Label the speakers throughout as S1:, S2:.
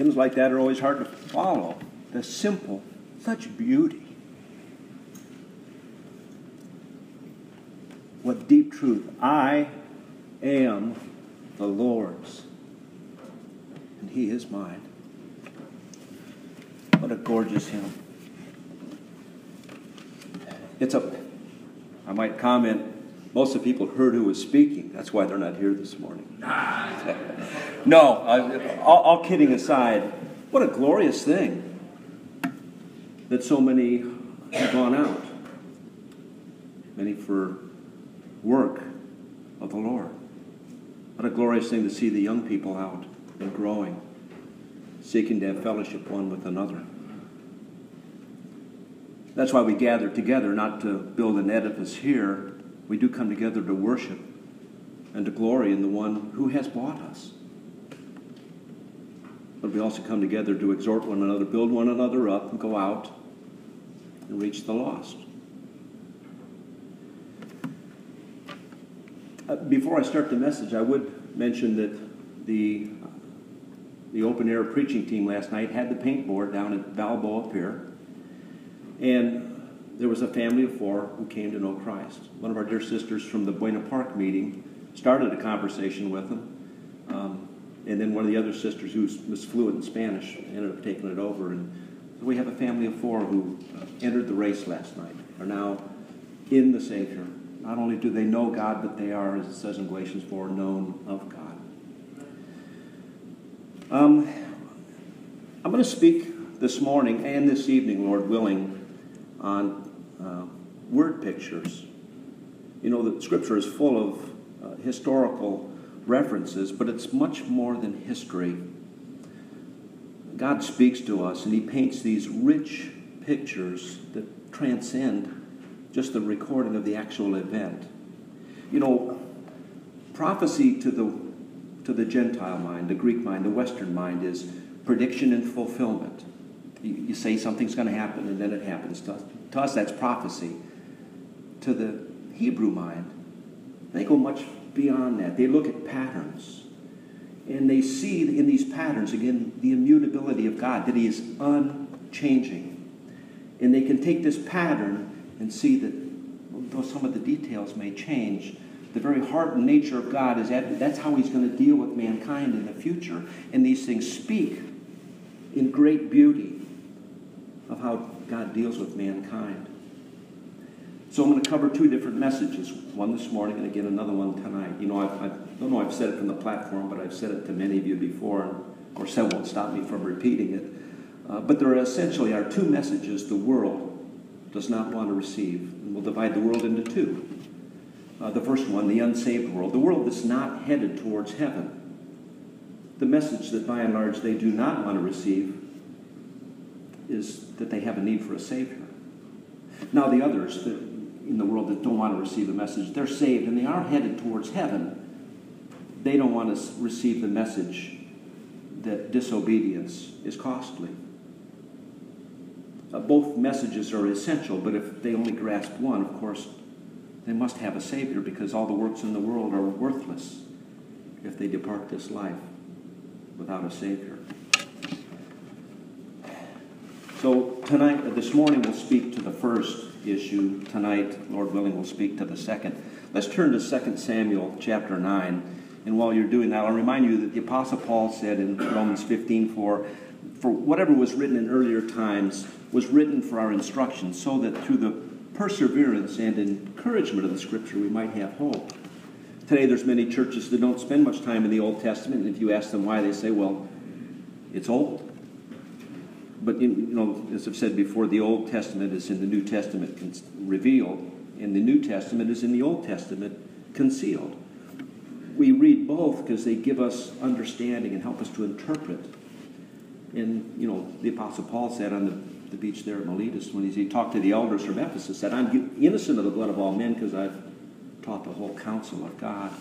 S1: hymns like that are always hard to follow. The simple, such beauty. What deep truth. I am the Lord's, and He is mine. What a gorgeous hymn. It's a, I might comment, most of the people heard who was speaking. That's why they're not here this morning. Ah. No, I, all, all kidding aside, what a glorious thing that so many have gone out. Many for work of the Lord. What a glorious thing to see the young people out and growing, seeking to have fellowship one with another. That's why we gather together, not to build an edifice here. We do come together to worship and to glory in the one who has bought us. But we also come together to exhort one another, build one another up, and go out and reach the lost. Uh, before I start the message, I would mention that the, the open air preaching team last night had the paint board down at Balboa Pier. And there was a family of four who came to know Christ. One of our dear sisters from the Buena Park meeting started a conversation with them. Um, and then one of the other sisters who was fluent in Spanish ended up taking it over. And we have a family of four who uh, entered the race last night, are now in the Savior. Not only do they know God, but they are, as it says in Galatians 4, known of God. Um, I'm going to speak this morning and this evening, Lord willing, on uh, word pictures. You know, the scripture is full of uh, historical references, but it's much more than history. God speaks to us and He paints these rich pictures that transcend just the recording of the actual event. You know, prophecy to the to the Gentile mind, the Greek mind, the Western mind is prediction and fulfillment. You, you say something's going to happen and then it happens. To to us, that's prophecy. To the Hebrew mind, they go much beyond that. They look at patterns. And they see in these patterns, again, the immutability of God, that He is unchanging. And they can take this pattern and see that though some of the details may change, the very heart and nature of God is that that's how He's going to deal with mankind in the future. And these things speak in great beauty of how God deals with mankind. So I'm going to cover two different messages, one this morning and again another one tonight. You know, I've, I don't know I've said it from the platform, but I've said it to many of you before, and of course that won't stop me from repeating it. Uh, but there are essentially are two messages the world does not want to receive, and we'll divide the world into two. Uh, the first one, the unsaved world, the world that's not headed towards heaven. The message that by and large they do not want to receive is that they have a need for a Savior. Now, the others that, in the world that don't want to receive the message, they're saved and they are headed towards heaven. They don't want to receive the message that disobedience is costly. Uh, both messages are essential, but if they only grasp one, of course, they must have a Savior because all the works in the world are worthless if they depart this life without a Savior. So tonight, uh, this morning, we'll speak to the first issue. Tonight, Lord willing, we'll speak to the second. Let's turn to 2 Samuel chapter 9. And while you're doing that, I'll remind you that the Apostle Paul said in Romans 15 4, for whatever was written in earlier times was written for our instruction, so that through the perseverance and encouragement of the Scripture we might have hope. Today, there's many churches that don't spend much time in the Old Testament, and if you ask them why, they say, well, it's old. But, you know, as I've said before, the Old Testament is in the New Testament revealed, and the New Testament is in the Old Testament concealed. We read both because they give us understanding and help us to interpret. And, you know, the Apostle Paul said on the, the beach there at Miletus, when he talked to the elders from Ephesus, said, I'm innocent of the blood of all men because I've taught the whole counsel of God.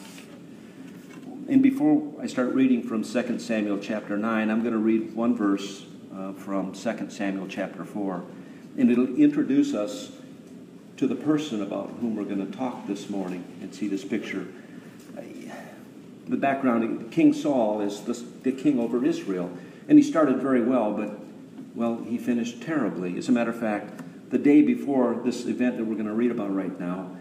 S1: And before I start reading from 2 Samuel chapter 9, I'm going to read one verse uh, from 2 Samuel chapter 4. And it'll introduce us to the person about whom we're going to talk this morning and see this picture. The background King Saul is the, the king over Israel. And he started very well, but, well, he finished terribly. As a matter of fact, the day before this event that we're going to read about right now,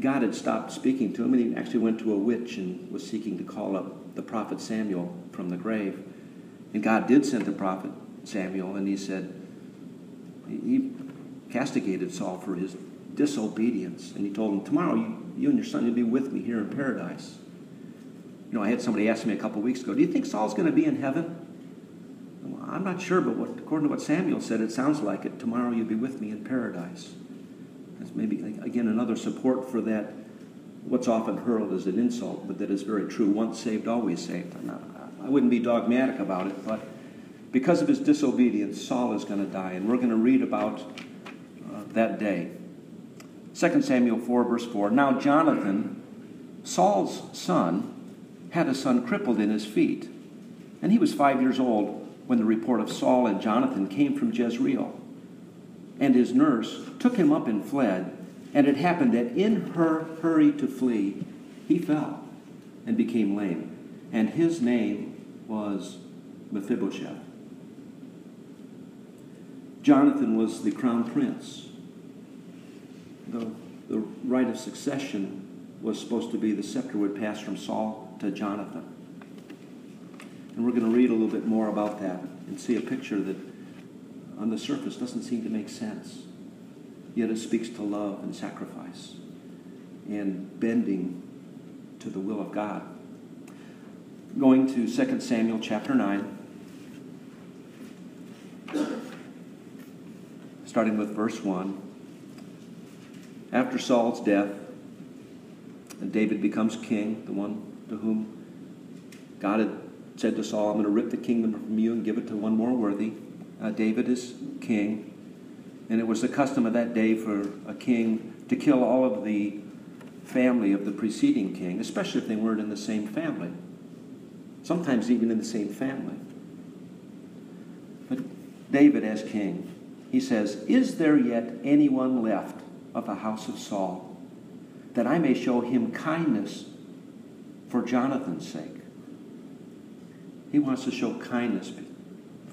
S1: God had stopped speaking to him, and he actually went to a witch and was seeking to call up the prophet Samuel from the grave. And God did send the prophet Samuel, and he said, he castigated Saul for his disobedience. And he told him, Tomorrow you, you and your son will be with me here in paradise. You know, I had somebody ask me a couple weeks ago, Do you think Saul's going to be in heaven? Well, I'm not sure, but what, according to what Samuel said, it sounds like it. Tomorrow you'll be with me in paradise. That's maybe, again, another support for that, what's often hurled as an insult, but that is very true. Once saved, always saved. Not, I wouldn't be dogmatic about it, but because of his disobedience, Saul is going to die. And we're going to read about uh, that day. 2 Samuel 4, verse 4. Now, Jonathan, Saul's son, had a son crippled in his feet. And he was five years old when the report of Saul and Jonathan came from Jezreel. And his nurse took him up and fled. And it happened that in her hurry to flee, he fell and became lame. And his name was Mephibosheth. Jonathan was the crown prince. The, the right of succession was supposed to be the scepter would pass from Saul to Jonathan. And we're going to read a little bit more about that and see a picture that on the surface doesn't seem to make sense. Yet it speaks to love and sacrifice and bending to the will of God. Going to 2 Samuel chapter 9. starting with verse 1. After Saul's death, David becomes king, the one to whom God had said to Saul, I'm going to rip the kingdom from you and give it to one more worthy. Uh, David is king. And it was the custom of that day for a king to kill all of the family of the preceding king, especially if they weren't in the same family. Sometimes even in the same family. But David, as king, he says, Is there yet anyone left of the house of Saul that I may show him kindness for Jonathan's sake? He wants to show kindness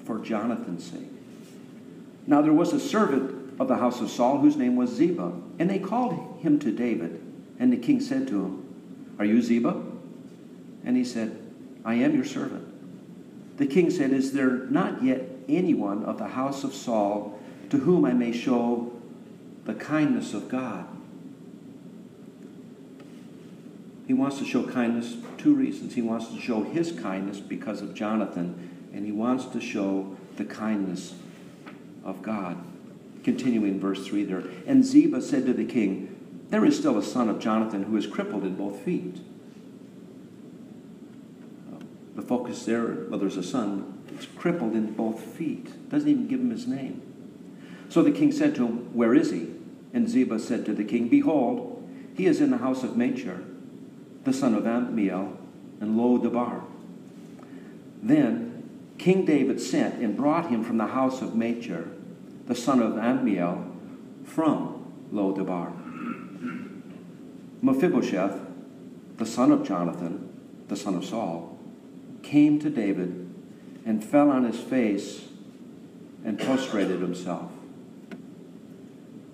S1: for Jonathan's sake. Now there was a servant of the house of Saul whose name was Ziba, and they called him to David. And the king said to him, Are you Ziba? And he said, I am your servant. The king said, Is there not yet anyone of the house of Saul to whom I may show the kindness of God. He wants to show kindness two reasons. He wants to show his kindness because of Jonathan, and he wants to show the kindness of God. Continuing verse 3 there. And Ziba said to the king, There is still a son of Jonathan who is crippled in both feet. The focus there, well, there's a son, it's crippled in both feet. Doesn't even give him his name. So the king said to him, Where is he? And Ziba said to the king, Behold, he is in the house of Machir, the son of Ammiel, and Lo Debar. Then King David sent and brought him from the house of Machir, the son of Ammiel, from Lo Debar. Mephibosheth, the son of Jonathan, the son of Saul, came to David and fell on his face and prostrated himself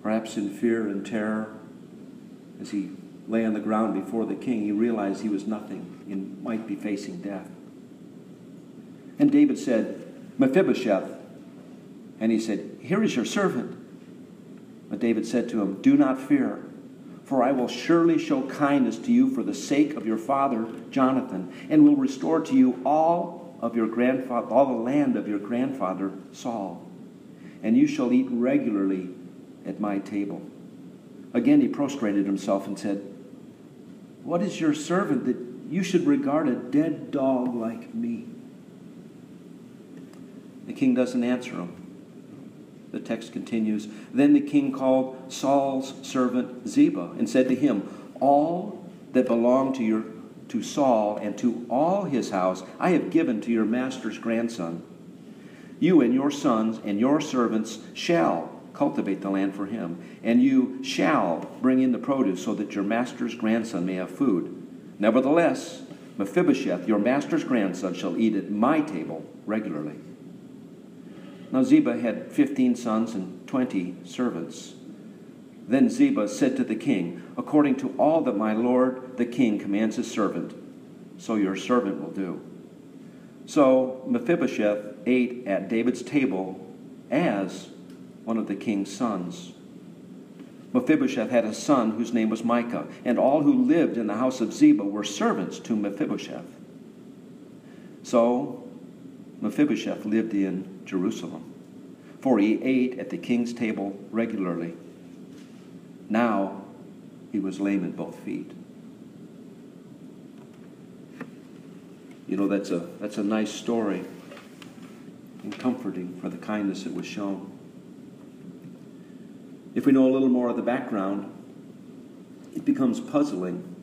S1: perhaps in fear and terror. As he lay on the ground before the king, he realized he was nothing and might be facing death. And David said, Mephibosheth. And he said, Here is your servant. But David said to him, Do not fear, for I will surely show kindness to you for the sake of your father Jonathan, and will restore to you all of your grandfather, all the land of your grandfather Saul. And you shall eat regularly at my table. Again, he prostrated himself and said, What is your servant that you should regard a dead dog like me? The king doesn't answer him. The text continues Then the king called Saul's servant Ziba and said to him, All that belong to your to Saul and to all his house I have given to your master's grandson. You and your sons and your servants shall cultivate the land for him. And you shall bring in the produce so that your master's grandson may have food. Nevertheless, Mephibosheth, your master's grandson, shall eat at my table regularly. Now Ziba had fifteen sons and twenty servants. Then Ziba said to the king, According to all that my lord the king commands his servant, so your servant will do. So Mephibosheth ate at David's table as one of the king's sons. Mephibosheth had a son whose name was Micah, and all who lived in the house of Ziba were servants to Mephibosheth. So Mephibosheth lived in Jerusalem, for he ate at the king's table regularly. Now he was lame in both feet. You know, that's a, that's a nice story and comforting for the kindness that was shown. If we know a little more of the background, it becomes puzzling.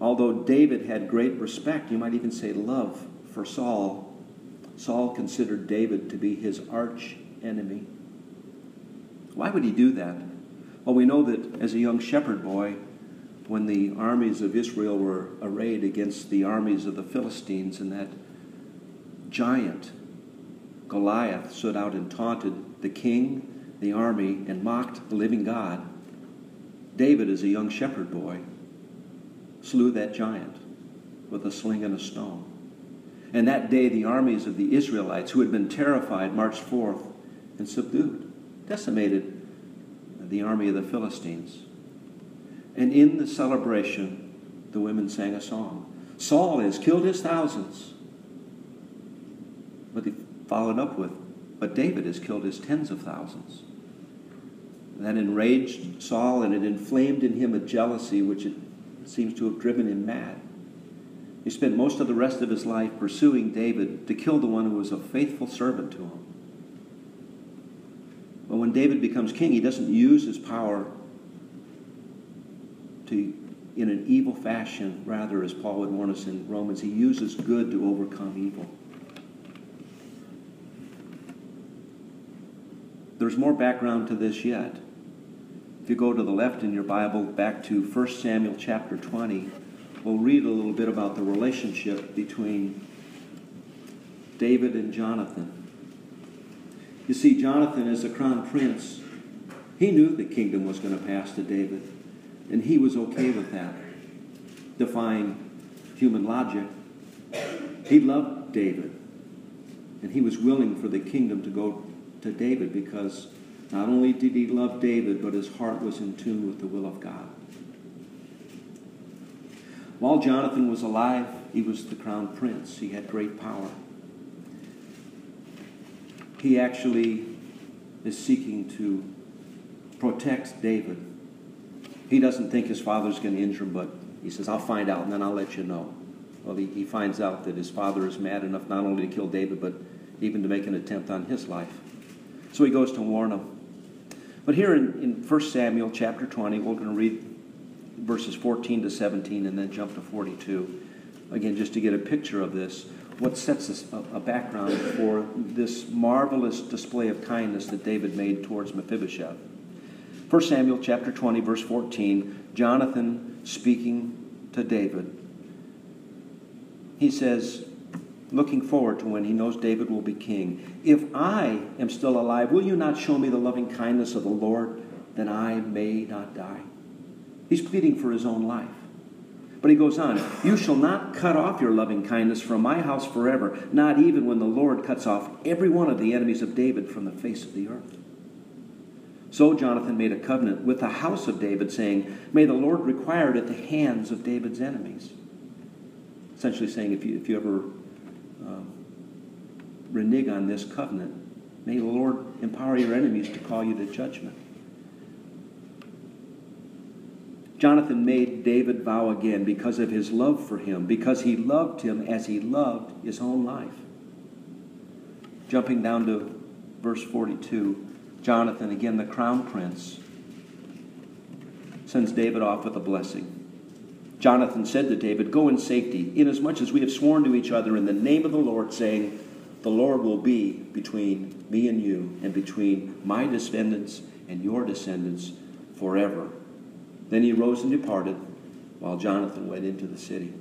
S1: Although David had great respect, you might even say love, for Saul, Saul considered David to be his arch enemy. Why would he do that? Well, we know that as a young shepherd boy, when the armies of Israel were arrayed against the armies of the Philistines, and that giant Goliath stood out and taunted the king, the army, and mocked the living God, David, as a young shepherd boy, slew that giant with a sling and a stone. And that day, the armies of the Israelites, who had been terrified, marched forth and subdued, decimated the army of the Philistines. And in the celebration, the women sang a song. Saul has killed his thousands. But they followed up with, but David has killed his tens of thousands. That enraged Saul and it inflamed in him a jealousy which it seems to have driven him mad. He spent most of the rest of his life pursuing David to kill the one who was a faithful servant to him. But when David becomes king, he doesn't use his power to in an evil fashion. Rather, as Paul would warn us in Romans, he uses good to overcome evil. There's more background to this yet. If you go to the left in your Bible, back to 1 Samuel chapter 20, we'll read a little bit about the relationship between David and Jonathan. You see, Jonathan, as a crown prince, he knew the kingdom was going to pass to David. And he was okay with that, defying human logic. He loved David. And he was willing for the kingdom to go to David because not only did he love David, but his heart was in tune with the will of God. While Jonathan was alive, he was the crown prince. He had great power. He actually is seeking to protect David he doesn't think his father's going to injure him, but he says, I'll find out and then I'll let you know. Well, he, he finds out that his father is mad enough not only to kill David, but even to make an attempt on his life. So he goes to warn him. But here in, in 1 Samuel chapter 20, we're going to read verses 14 to 17 and then jump to 42. Again, just to get a picture of this, what sets a, a background for this marvelous display of kindness that David made towards Mephibosheth. 1 Samuel chapter 20, verse 14, Jonathan speaking to David. He says, looking forward to when he knows David will be king, If I am still alive, will you not show me the loving kindness of the Lord, that I may not die? He's pleading for his own life. But he goes on, You shall not cut off your loving kindness from my house forever, not even when the Lord cuts off every one of the enemies of David from the face of the earth. So Jonathan made a covenant with the house of David, saying, May the Lord require it at the hands of David's enemies. Essentially saying, if you, if you ever um, renege on this covenant, may the Lord empower your enemies to call you to judgment. Jonathan made David vow again because of his love for him, because he loved him as he loved his own life. Jumping down to verse 42. Jonathan, again the crown prince, sends David off with a blessing. Jonathan said to David, Go in safety, inasmuch as we have sworn to each other in the name of the Lord, saying, The Lord will be between me and you, and between my descendants and your descendants forever. Then he rose and departed, while Jonathan went into the city.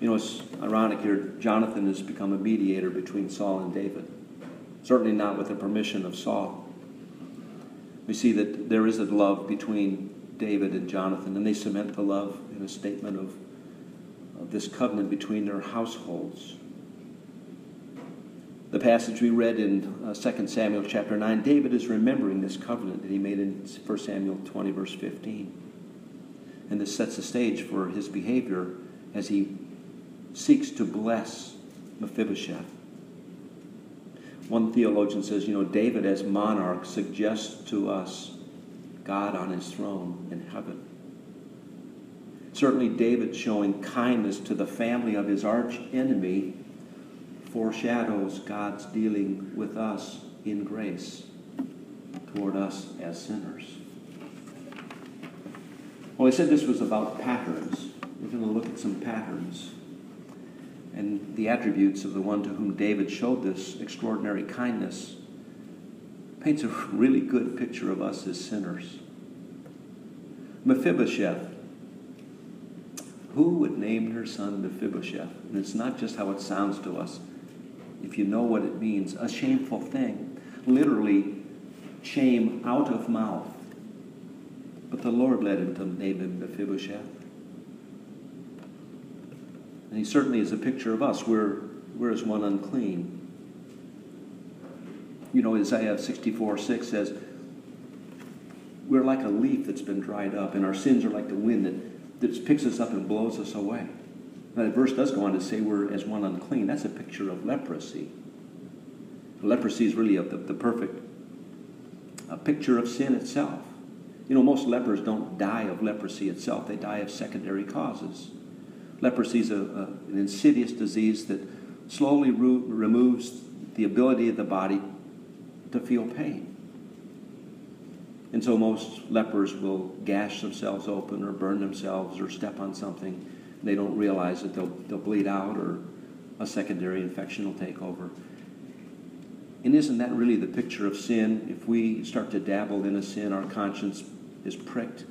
S1: You know, it's ironic here. Jonathan has become a mediator between Saul and David. Certainly not with the permission of Saul. We see that there is a love between David and Jonathan, and they cement the love in a statement of, of this covenant between their households. The passage we read in uh, 2 Samuel chapter 9, David is remembering this covenant that he made in 1 Samuel 20, verse 15. And this sets the stage for his behavior as he seeks to bless Mephibosheth. One theologian says, you know, David as monarch suggests to us God on his throne in heaven. Certainly, David showing kindness to the family of his arch enemy foreshadows God's dealing with us in grace toward us as sinners. Well, I said this was about patterns. We're going to look at some patterns and the attributes of the one to whom David showed this extraordinary kindness paints a really good picture of us as sinners. Mephibosheth. Who would name her son Mephibosheth? And it's not just how it sounds to us. If you know what it means, a shameful thing. Literally, shame out of mouth. But the Lord led him to name him Mephibosheth. And he certainly is a picture of us. We're, we're as one unclean. You know, Isaiah 64 6 says, We're like a leaf that's been dried up, and our sins are like the wind that, that picks us up and blows us away. Now, that verse does go on to say we're as one unclean. That's a picture of leprosy. Leprosy is really a, the, the perfect a picture of sin itself. You know, most lepers don't die of leprosy itself, they die of secondary causes. Leprosy is a, a, an insidious disease that slowly removes the ability of the body to feel pain. And so most lepers will gash themselves open or burn themselves or step on something. They don't realize that they'll, they'll bleed out or a secondary infection will take over. And isn't that really the picture of sin? If we start to dabble in a sin, our conscience is pricked.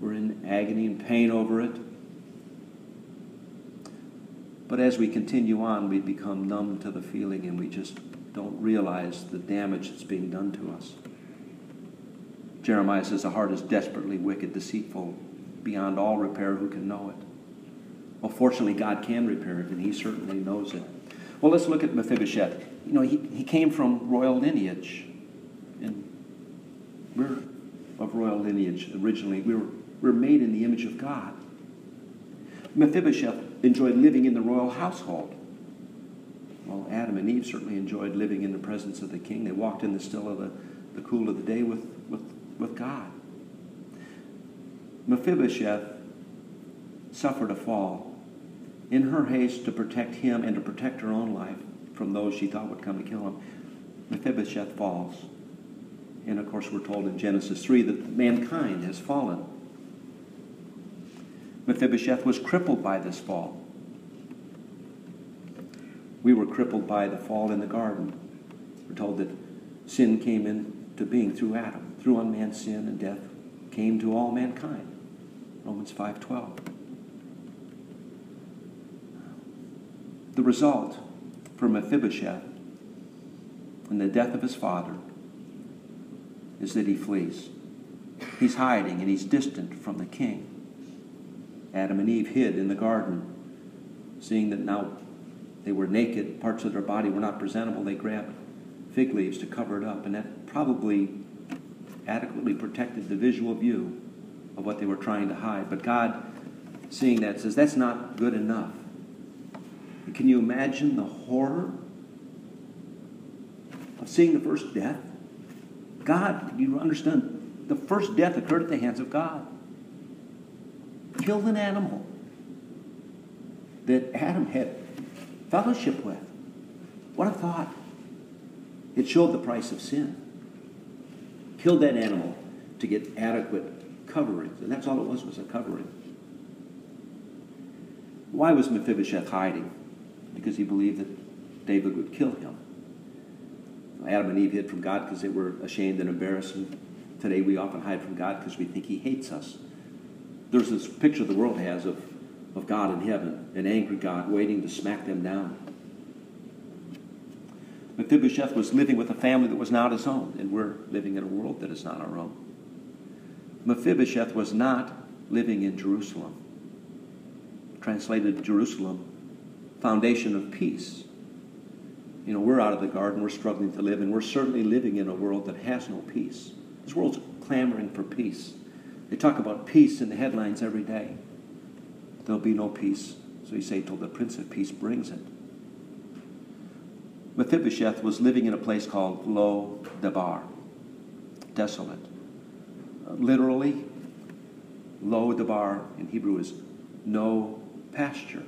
S1: We're in agony and pain over it. But as we continue on, we become numb to the feeling and we just don't realize the damage that's being done to us. Jeremiah says, The heart is desperately wicked, deceitful, beyond all repair. Who can know it? Well, fortunately, God can repair it, and He certainly knows it. Well, let's look at Mephibosheth. You know, he, he came from royal lineage. And we're of royal lineage originally. We were, we were made in the image of God. Mephibosheth enjoyed living in the royal household. Well, Adam and Eve certainly enjoyed living in the presence of the king. They walked in the still of the, the cool of the day with, with, with God. Mephibosheth suffered a fall in her haste to protect him and to protect her own life from those she thought would come to kill him. Mephibosheth falls. And of course, we're told in Genesis 3 that mankind has fallen. Mephibosheth was crippled by this fall. We were crippled by the fall in the garden. We're told that sin came into being through Adam. Through man's sin and death came to all mankind. Romans 5:12. The result for Mephibosheth and the death of his father is that he flees. He's hiding and he's distant from the king. Adam and Eve hid in the garden, seeing that now they were naked, parts of their body were not presentable. They grabbed fig leaves to cover it up, and that probably adequately protected the visual view of what they were trying to hide. But God, seeing that, says that's not good enough. Can you imagine the horror of seeing the first death? God, you understand, the first death occurred at the hands of God killed an animal that Adam had fellowship with. What a thought. It showed the price of sin. Killed that animal to get adequate coverings. And that's all it was, was a covering. Why was Mephibosheth hiding? Because he believed that David would kill him. Adam and Eve hid from God because they were ashamed and embarrassed. And today we often hide from God because we think he hates us. there's this picture the world has of, of God in heaven, an angry God waiting to smack them down. Mephibosheth was living with a family that was not his own, and we're living in a world that is not our own. Mephibosheth was not living in Jerusalem. Translated Jerusalem, foundation of peace. You know, we're out of the garden, we're struggling to live, and we're certainly living in a world that has no peace. This world's clamoring for peace. They talk about peace in the headlines every day. There'll be no peace, so you say, till the Prince of Peace brings it. Mephibosheth was living in a place called Lo Debar, desolate. Uh, literally, Lo Debar in Hebrew is no pasture.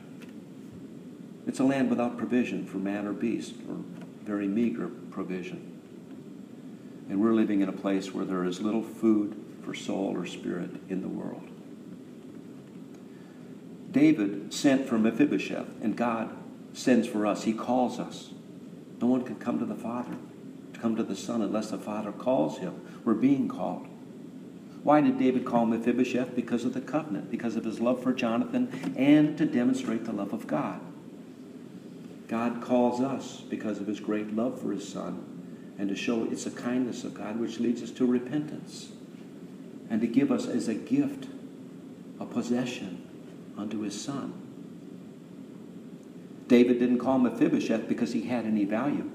S1: It's a land without provision for man or beast, or very meager provision. And we're living in a place where there is little food for soul or spirit in the world. David sent for Mephibosheth, and God sends for us. He calls us. No one can come to the Father, to come to the Son, unless the Father calls him. We're being called. Why did David call Mephibosheth? Because of the covenant, because of his love for Jonathan, and to demonstrate the love of God. God calls us because of his great love for his Son, and to show it's a kindness of God which leads us to repentance, and to give us as a gift a possession unto his Son. David didn't call Mephibosheth because he had any value.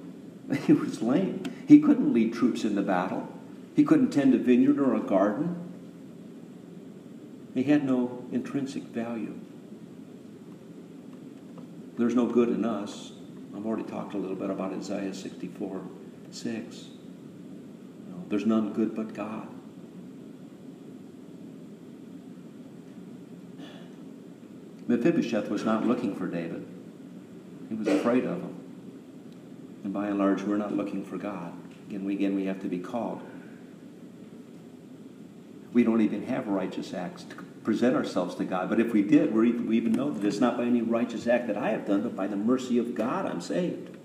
S1: He was lame. He couldn't lead troops in the battle. He couldn't tend a vineyard or a garden. He had no intrinsic value. There's no good in us. I've already talked a little bit about Isaiah 64 6. there's none good but God. Mephibosheth was not looking for David. He was afraid of him. And by and large, we're not looking for God. Again, we, again, we have to be called. We don't even have righteous acts to present ourselves to God. But if we did, we we even know that it's not by any righteous act that I have done, but by the mercy of God I'm saved.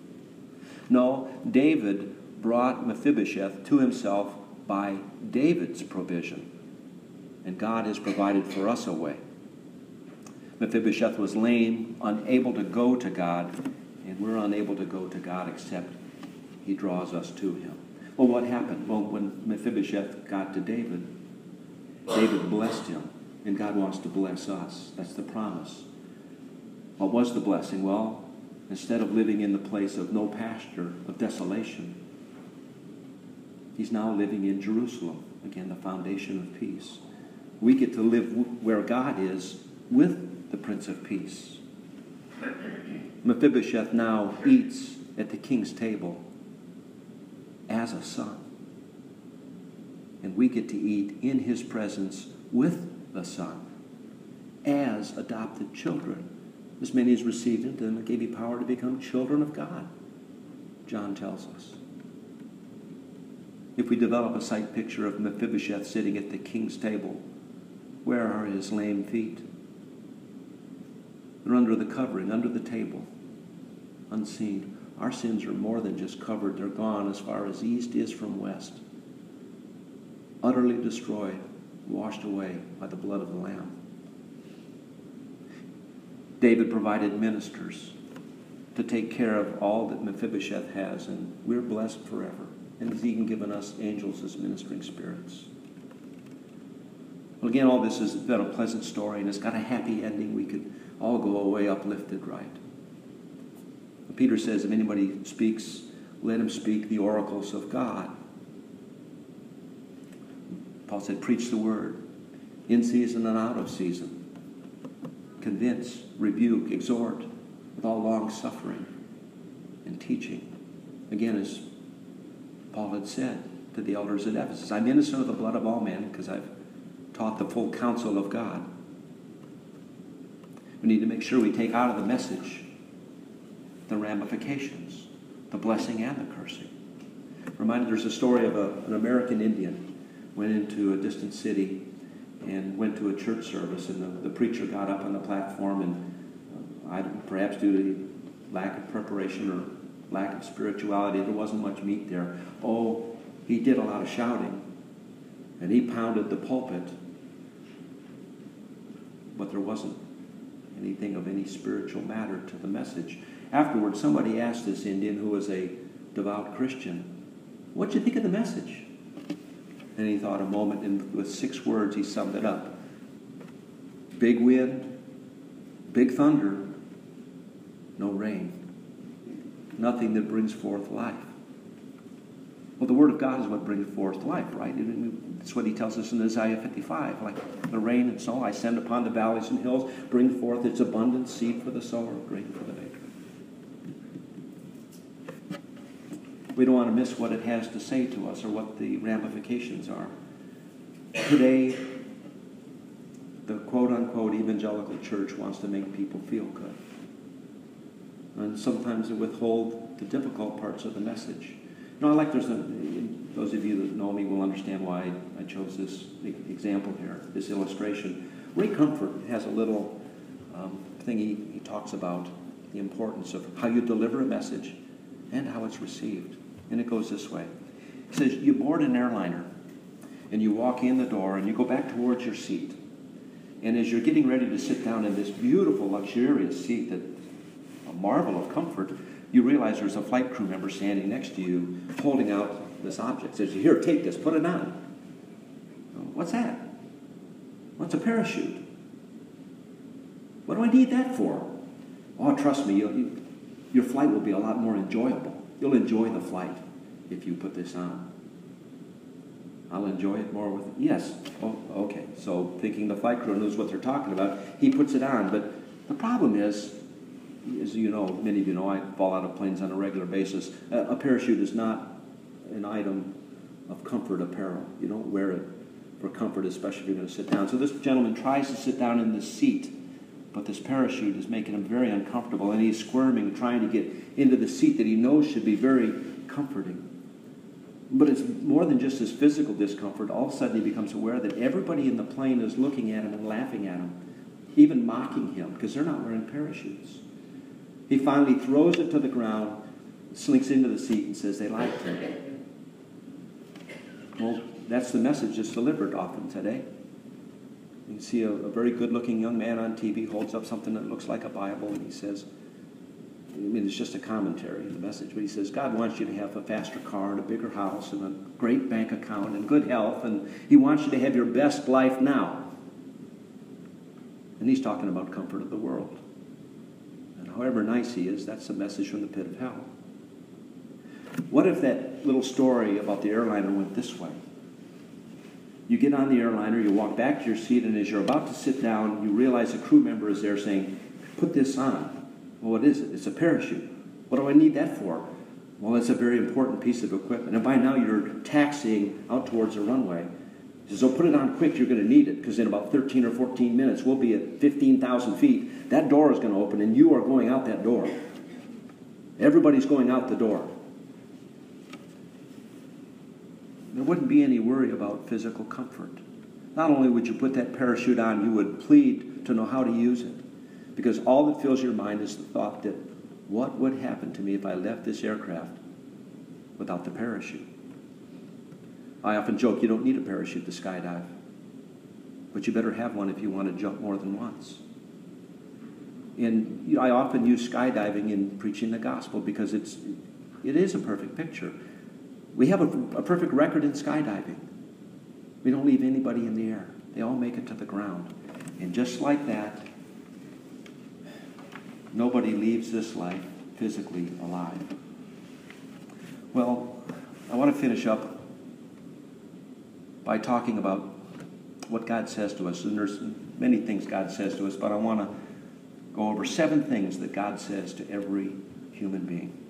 S1: No, David brought Mephibosheth to himself by David's provision. And God has provided for us a way. Mephibosheth was lame, unable to go to God, and we're unable to go to God except he draws us to him. Well, what happened? Well, when Mephibosheth got to David, David blessed him, and God wants to bless us. That's the promise. What was the blessing? Well, instead of living in the place of no pasture, of desolation, he's now living in Jerusalem. Again, the foundation of peace. We get to live where God is with the Prince of Peace. Mephibosheth now eats at the king's table as a son. And we get to eat in his presence with the Son as adopted children. As many as received him, to them gave you power to become children of God, John tells us. If we develop a sight picture of Mephibosheth sitting at the king's table, where are his lame feet? They're under the covering, under the table, unseen. Our sins are more than just covered, they're gone as far as east is from west. Utterly destroyed, washed away by the blood of the Lamb. David provided ministers to take care of all that Mephibosheth has, and we're blessed forever. And He's even given us angels as ministering spirits. Well, again, all this has been a pleasant story, and it's got a happy ending. We could all go away uplifted, right? Peter says, if anybody speaks, let him speak the oracles of God. Paul said, preach the word in season and out of season. Convince, rebuke, exhort with all long suffering and teaching. Again, as Paul had said to the elders at Ephesus, I'm innocent of the blood of all men because I've taught the full counsel of God. We need to make sure we take out of the message the ramifications, the blessing and the cursing. Reminded there's a story of a, an American Indian went into a distant city and went to a church service, and the, the preacher got up on the platform, and uh, I, perhaps due to lack of preparation or lack of spirituality, there wasn't much meat there. Oh, he did a lot of shouting, and he pounded the pulpit but there wasn't anything of any spiritual matter to the message. Afterwards, somebody asked this Indian, who was a devout Christian, What'd you think of the message? And he thought a moment, and with six words, he summed it up Big wind, big thunder, no rain. Nothing that brings forth life. Well, the Word of God is what brings forth life, right? That's what he tells us in Isaiah 55. Like the rain and so I send upon the valleys and hills, bring forth its abundant seed for the sower, grain for the We don't want to miss what it has to say to us or what the ramifications are. Today, the quote unquote evangelical church wants to make people feel good. And sometimes they withhold the difficult parts of the message. You know, I like there's a, those of you that know me will understand why I chose this example here, this illustration. Ray Comfort has a little um, thing he, he talks about the importance of how you deliver a message and how it's received. And it goes this way. He says, You board an airliner and you walk in the door and you go back towards your seat. And as you're getting ready to sit down in this beautiful, luxurious seat that a marvel of comfort, you realize there's a flight crew member standing next to you holding out this object. Says, Here, take this, put it on. What's that? What's a parachute? What do I need that for? Oh, trust me, you, your flight will be a lot more enjoyable. You'll enjoy the flight if you put this on. I'll enjoy it more with yes. Oh, okay. So thinking the flight crew knows what they're talking about, he puts it on. But the problem is, as you know, many of you know, I fall out of planes on a regular basis. A, parachute is not an item of comfort apparel. You don't wear it for comfort, especially if you're going to sit down. So this gentleman tries to sit down in the seat, but this parachute is making him very uncomfortable, and he's squirming, trying to get into the seat that he knows should be very comforting. But it's more than just his physical discomfort. All of a sudden, he becomes aware that everybody in the plane is looking at him and laughing at him, even mocking him, because they're not wearing parachutes. He finally throws it to the ground, slinks into the seat, and says, They liked him. Well, that's the message that's delivered often today. You see a, a very good looking young man on TV holds up something that looks like a Bible, and he says, I mean, it's just a commentary in the message, but he says God wants you to have a faster car and a bigger house and a great bank account and good health, and He wants you to have your best life now. And he's talking about comfort of the world. And however nice he is, that's a message from the pit of hell. What if that little story about the airliner went this way? You get on the airliner, you walk back to your seat, and as you're about to sit down, you realize a crew member is there saying, Put this on. Well, what is it? It's a parachute. What do I need that for? Well, it's a very important piece of equipment. And by now you're taxiing out towards the runway. He says, "So put it on quick, you're going to need it, because in about 13 or 14 minutes, we'll be at 15,000 feet. That door is going to open, and you are going out that door. Everybody's going out the door. There wouldn't be any worry about physical comfort. Not only would you put that parachute on, you would plead to know how to use it. Because all that fills your mind is the thought that what would happen to me if I left this aircraft without the parachute? I often joke you don't need a parachute to skydive, but you better have one if you want to jump more than once. And you know, I often use skydiving in preaching the gospel because it's, it is a perfect picture. We have a, a perfect record in skydiving. We don't leave anybody in the air. They all make it to the ground. And just like that, nobody leaves this life physically alive. Well, I want to finish up by talking about what God says to us. And there's many things God says to us, but I want to go over seven things that God says to every human being.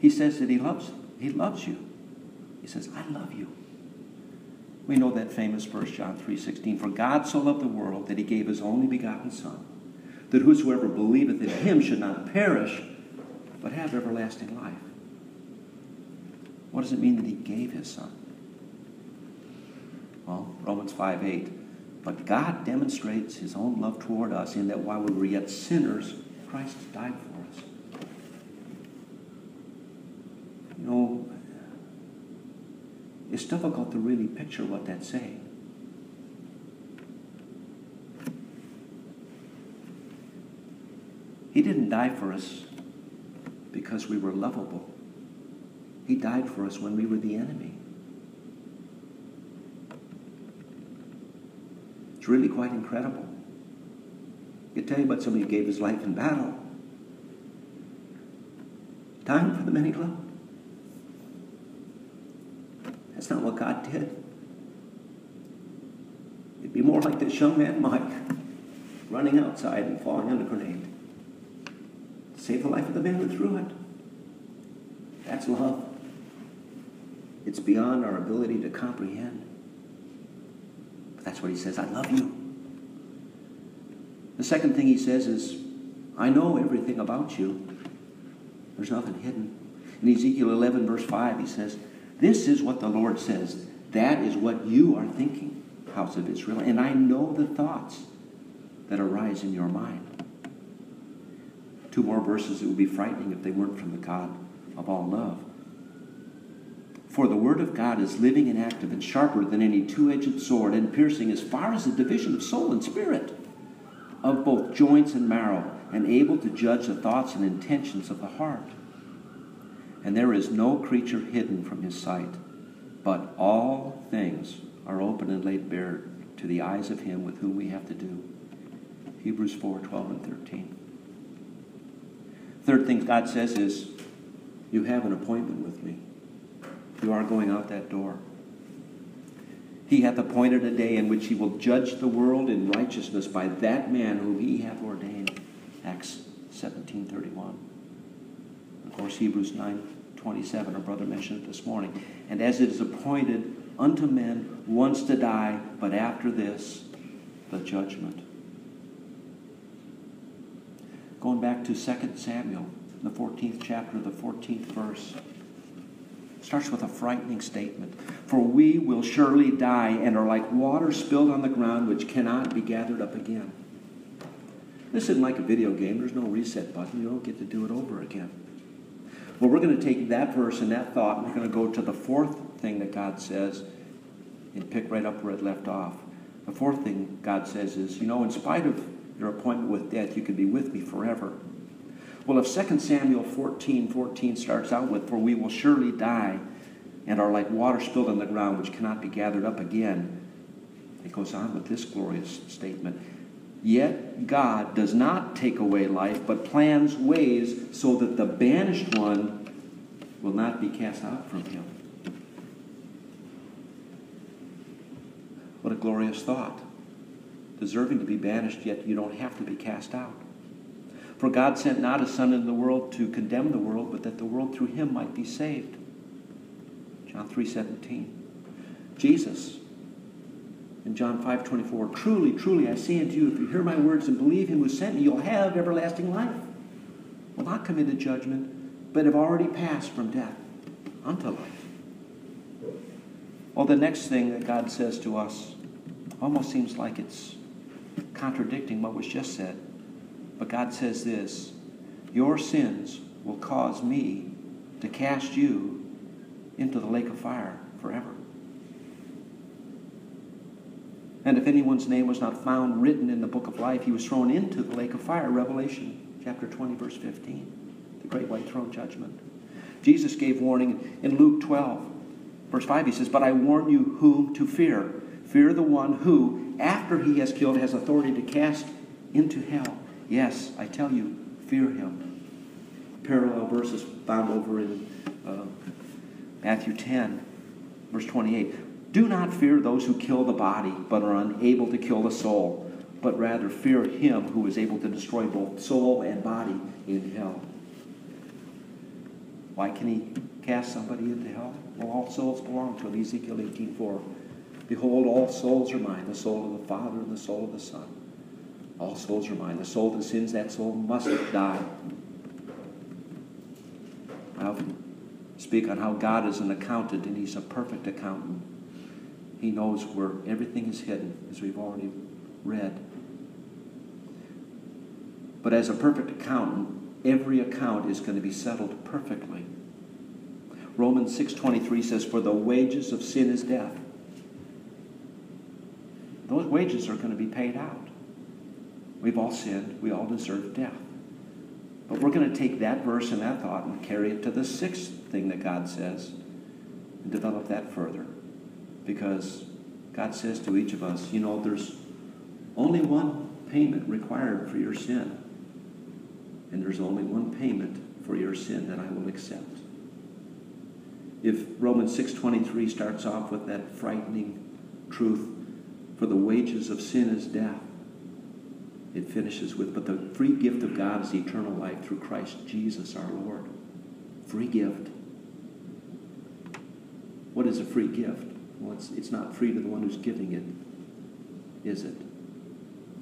S1: He says that he loves he loves you. He says, I love you. We know that famous verse, John 3.16, For God so loved the world that he gave his only begotten Son, that whosoever believeth in him should not perish, but have everlasting life. What does it mean that he gave his son? Well, Romans 5 8. But God demonstrates his own love toward us in that while we were yet sinners, Christ died for It's difficult to really picture what that's saying. He didn't die for us because we were lovable. He died for us when we were the enemy. It's really quite incredible. You tell you about somebody who gave his life in battle. Time for the many club. Not what God did. It'd be more like this young man, Mike, running outside and falling on a grenade. Save the life of the man who threw it. That's love. It's beyond our ability to comprehend. But that's what he says I love you. The second thing he says is, I know everything about you. There's nothing hidden. In Ezekiel 11, verse 5, he says, This is what the Lord says. That is what you are thinking, house of Israel. And I know the thoughts that arise in your mind. Two more verses, it would be frightening if they weren't from the God of all love. For the word of God is living and active and sharper than any two edged sword and piercing as far as the division of soul and spirit, of both joints and marrow, and able to judge the thoughts and intentions of the heart. And there is no creature hidden from his sight, but all things are open and laid bare to the eyes of him with whom we have to do. Hebrews 4 12 and 13. Third thing God says is, You have an appointment with me. You are going out that door. He hath appointed a day in which he will judge the world in righteousness by that man whom he hath ordained. Acts 17.31. Of course, Hebrews 9.27, our brother mentioned it this morning. And as it is appointed unto men once to die, but after this, the judgment. Going back to 2 Samuel, the 14th chapter, the 14th verse starts with a frightening statement. For we will surely die and are like water spilled on the ground which cannot be gathered up again. This isn't like a video game. There's no reset button. You don't get to do it over again. Well, we're going to take that verse and that thought, and we're going to go to the fourth thing that God says and pick right up where it left off. The fourth thing God says is, you know, in spite of your appointment with death, you can be with me forever. Well, if 2 Samuel 14 14 starts out with, For we will surely die and are like water spilled on the ground, which cannot be gathered up again, it goes on with this glorious statement. Yet God does not take away life, but plans ways so that the banished one will not be cast out from him. What a glorious thought. Deserving to be banished, yet you don't have to be cast out. For God sent not his Son into the world to condemn the world, but that the world through him might be saved. John 3.17. Jesus, in John 5.24, Truly, truly, I say unto you, if you hear my words and believe him who sent me, you'll have everlasting life. Will not come into judgment, but have already passed from death unto life. Well, the next thing that God says to us almost seems like it's contradicting what was just said. But God says this Your sins will cause me to cast you into the lake of fire forever. And if anyone's name was not found written in the book of life, he was thrown into the lake of fire. Revelation chapter 20, verse 15. The great white throne judgment. Jesus gave warning in Luke 12, verse 5. He says, But I warn you whom to fear. Fear the one who, after he has killed, has authority to cast into hell. Yes, I tell you, fear him. Parallel verses found over in uh, Matthew 10, verse 28. Do not fear those who kill the body, but are unable to kill the soul, but rather fear him who is able to destroy both soul and body in hell. Why can he cast somebody into hell? Well, all souls belong to him. Ezekiel 18.4. Behold, all souls are mine, the soul of the Father and the soul of the Son. All souls are mine. The soul that sins, that soul must die. I often speak on how God is an accountant and He's a perfect accountant. He knows where everything is hidden, as we've already read. But as a perfect accountant, every account is going to be settled perfectly. Romans 6:23 says for the wages of sin is death. Those wages are going to be paid out. We've all sinned. We all deserve death. But we're going to take that verse and that thought and carry it to the sixth thing that God says and develop that further. Because God says to each of us, you know, there's only one payment required for your sin. And there's only one payment for your sin that I will accept. If Romans 6:23 starts off with that frightening truth, for the wages of sin is death, it finishes with, but the free gift of God is eternal life through Christ Jesus our Lord. Free gift. What is a free gift? Well, it's, it's not free to the one who's giving it, is it?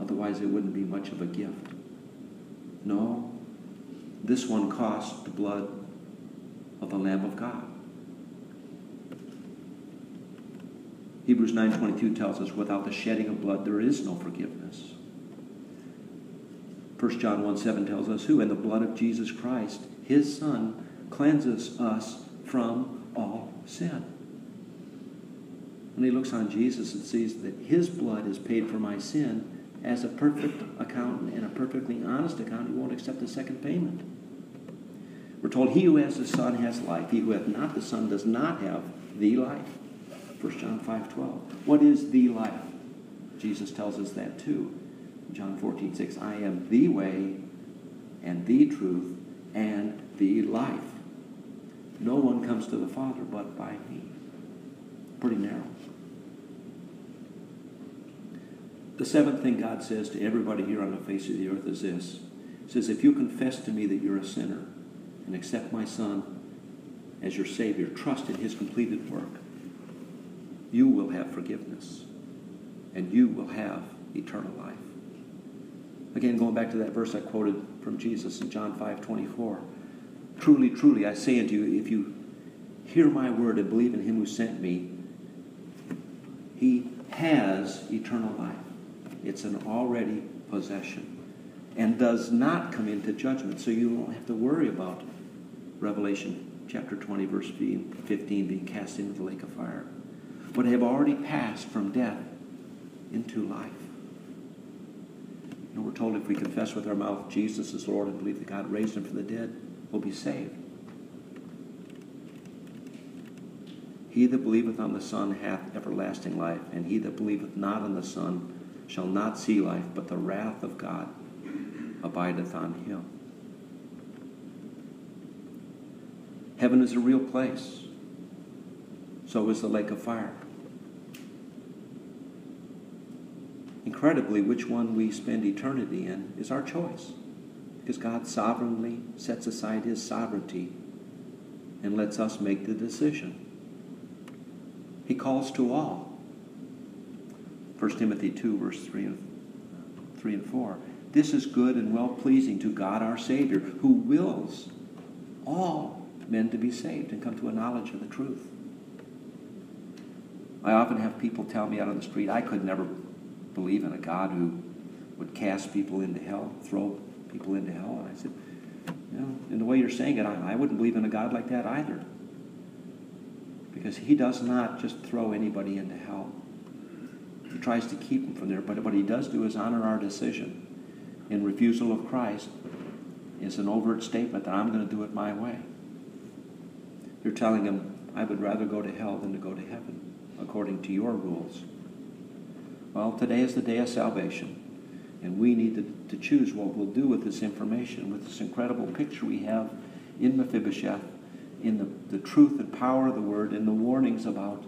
S1: Otherwise, it wouldn't be much of a gift. No, this one cost the blood of the Lamb of God. Hebrews 9.22 tells us, without the shedding of blood, there is no forgiveness. 1 John 1 7 tells us, who in the blood of Jesus Christ, his Son, cleanses us from all sin. When he looks on Jesus and sees that his blood is paid for my sin, as a perfect accountant and a perfectly honest accountant, he won't accept a second payment. We're told, He who has the Son has life. He who hath not the Son does not have the life. 1 John 5 12. What is the life? Jesus tells us that too. John 14 6. I am the way and the truth and the life. No one comes to the Father but by me. Pretty narrow. The seventh thing God says to everybody here on the face of the earth is this. He says, if you confess to me that you're a sinner and accept my Son as your Savior, trust in his completed work, you will have forgiveness and you will have eternal life. Again, going back to that verse I quoted from Jesus in John 5 24. Truly, truly, I say unto you, if you hear my word and believe in him who sent me, he has eternal life. It's an already possession and does not come into judgment. So you don't have to worry about Revelation chapter 20, verse 15 being cast into the lake of fire. But have already passed from death into life. And we're told if we confess with our mouth Jesus is Lord and believe that God raised him from the dead, we'll be saved. He that believeth on the Son hath everlasting life, and he that believeth not on the Son shall not see life, but the wrath of God abideth on him. Heaven is a real place. So is the lake of fire. Incredibly, which one we spend eternity in is our choice. Because God sovereignly sets aside his sovereignty and lets us make the decision. He calls to all. 1 Timothy 2, verse 3 and, 3 and 4. This is good and well pleasing to God our Savior, who wills all men to be saved and come to a knowledge of the truth. I often have people tell me out on the street, I could never believe in a God who would cast people into hell, throw people into hell. And I said, you know, in the way you're saying it, I, I wouldn't believe in a God like that either. Because he does not just throw anybody into hell. He tries to keep them from there. But what he does do is honor our decision. In refusal of Christ is an overt statement that I'm going to do it my way. You're telling him, I would rather go to hell than to go to heaven, according to your rules. Well, today is the day of salvation. And we need to, to choose what we'll do with this information, with this incredible picture we have in Mephibosheth, in the, the truth and power of the word, in the warnings about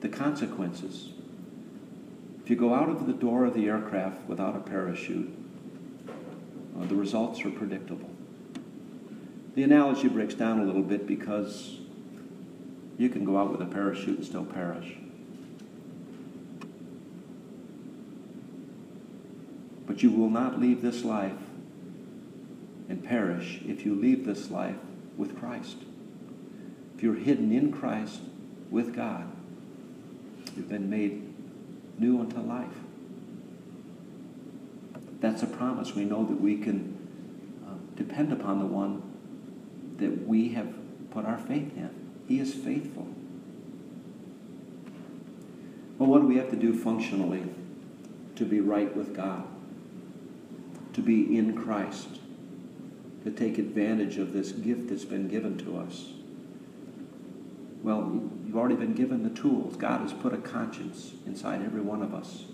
S1: the consequences if you go out of the door of the aircraft without a parachute, uh, the results are predictable. The analogy breaks down a little bit because you can go out with a parachute and still perish. But you will not leave this life and perish if you leave this life with Christ. If you're hidden in Christ with God, you've been made new unto life. That's a promise. We know that we can uh, depend upon the one that we have put our faith in. He is faithful. Well, what do we have to do functionally to be right with God? To be in Christ? to take advantage of this gift that's been given to us. Well, you've already been given the tools. God has put a conscience inside every one of us.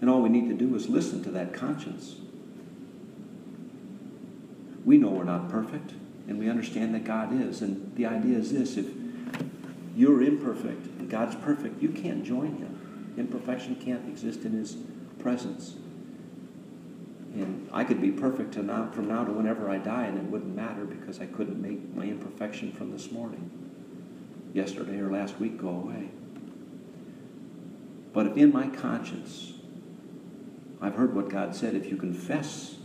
S1: And all we need to do is listen to that conscience. We know we're not perfect, and we understand that God is. And the idea is this if you're imperfect and God's perfect, you can't join Him. Imperfection can't exist in His presence. And I could be perfect from now to whenever I die, and it wouldn't matter because I couldn't make my imperfection from this morning, yesterday, or last week go away. But if in my conscience, I've heard what God said if you confess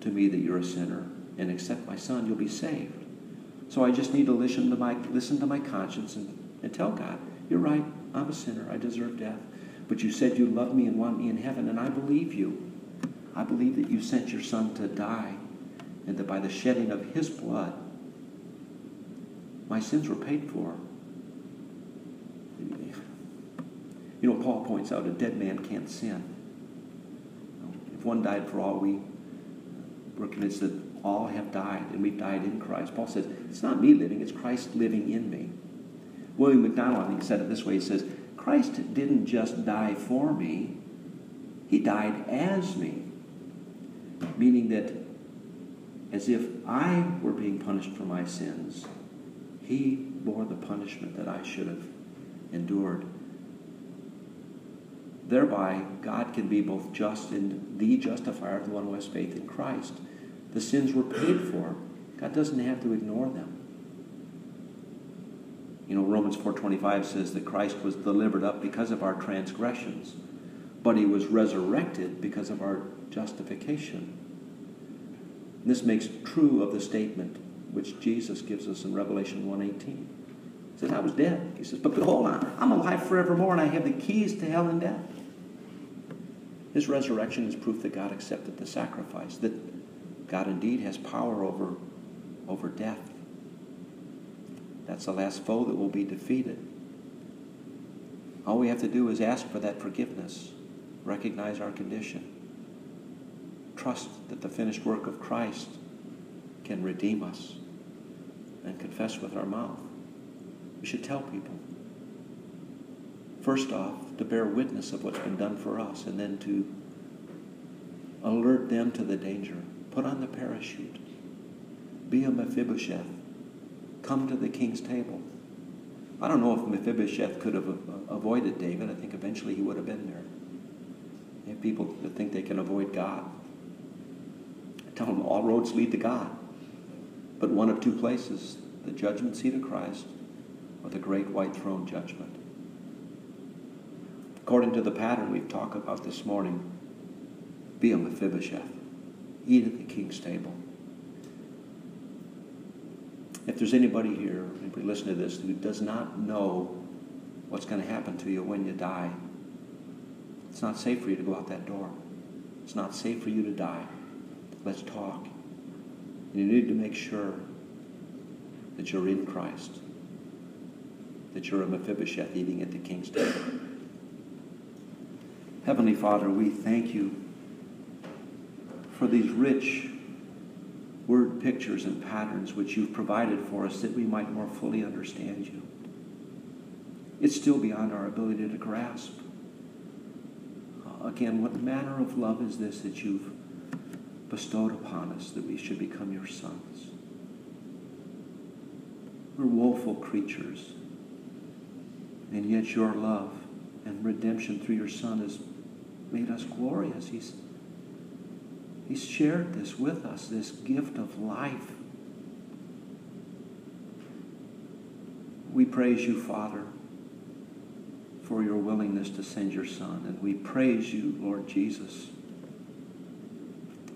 S1: to me that you're a sinner and accept my son, you'll be saved. So I just need to listen to my, listen to my conscience and, and tell God, you're right, I'm a sinner, I deserve death. But you said you love me and want me in heaven, and I believe you. I believe that you sent your son to die, and that by the shedding of his blood, my sins were paid for. You know, Paul points out a dead man can't sin. If one died for all, we we're convinced that all have died, and we've died in Christ. Paul says, it's not me living, it's Christ living in me. William MacDonald, I think, said it this way. He says, Christ didn't just die for me, he died as me. Meaning that as if I were being punished for my sins, he bore the punishment that I should have endured. Thereby, God can be both just and the justifier of the one who has faith in Christ. The sins were paid for. God doesn't have to ignore them. You know, Romans 4.25 says that Christ was delivered up because of our transgressions, but he was resurrected because of our justification. This makes true of the statement which Jesus gives us in Revelation 1.18. He says, I was dead. He says, but behold, I'm alive forevermore, and I have the keys to hell and death. His resurrection is proof that God accepted the sacrifice, that God indeed has power over, over death. That's the last foe that will be defeated. All we have to do is ask for that forgiveness, recognize our condition, trust that the finished work of Christ can redeem us, and confess with our mouth. We should tell people. First off, to bear witness of what's been done for us, and then to alert them to the danger. Put on the parachute. Be a Mephibosheth. Come to the king's table. I don't know if Mephibosheth could have avoided David. I think eventually he would have been there. You have people that think they can avoid God. I tell them all roads lead to God. But one of two places the judgment seat of Christ or the great white throne judgment. According to the pattern we've talked about this morning, be a Mephibosheth. Eat at the king's table. If there's anybody here, anybody listening to this, who does not know what's going to happen to you when you die, it's not safe for you to go out that door. It's not safe for you to die. Let's talk. You need to make sure that you're in Christ, that you're a Mephibosheth eating at the king's table. Heavenly Father, we thank you for these rich word pictures and patterns which you've provided for us that we might more fully understand you. It's still beyond our ability to grasp. Uh, again, what manner of love is this that you've bestowed upon us that we should become your sons? We're woeful creatures, and yet your love and redemption through your Son has made us glorious. He's, he's shared this with us, this gift of life. We praise you, Father, for your willingness to send your Son. And we praise you, Lord Jesus,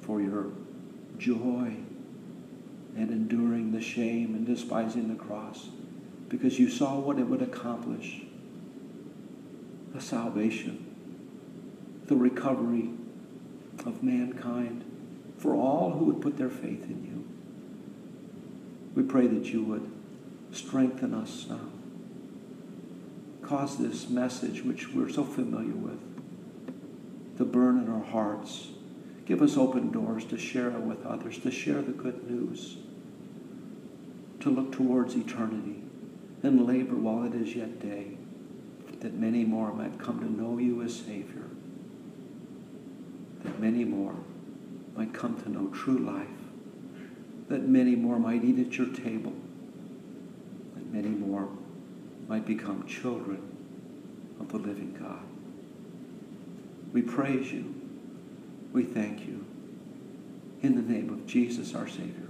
S1: for your joy and enduring the shame and despising the cross because you saw what it would accomplish the salvation, the recovery of mankind for all who would put their faith in you. We pray that you would strengthen us now. Cause this message, which we're so familiar with, to burn in our hearts. Give us open doors to share it with others, to share the good news, to look towards eternity and labor while it is yet day, that many more might come to know you as Savior, that many more might come to know true life, that many more might eat at your table, that many more might become children of the living God. We praise you. We thank you. In the name of Jesus, our Savior.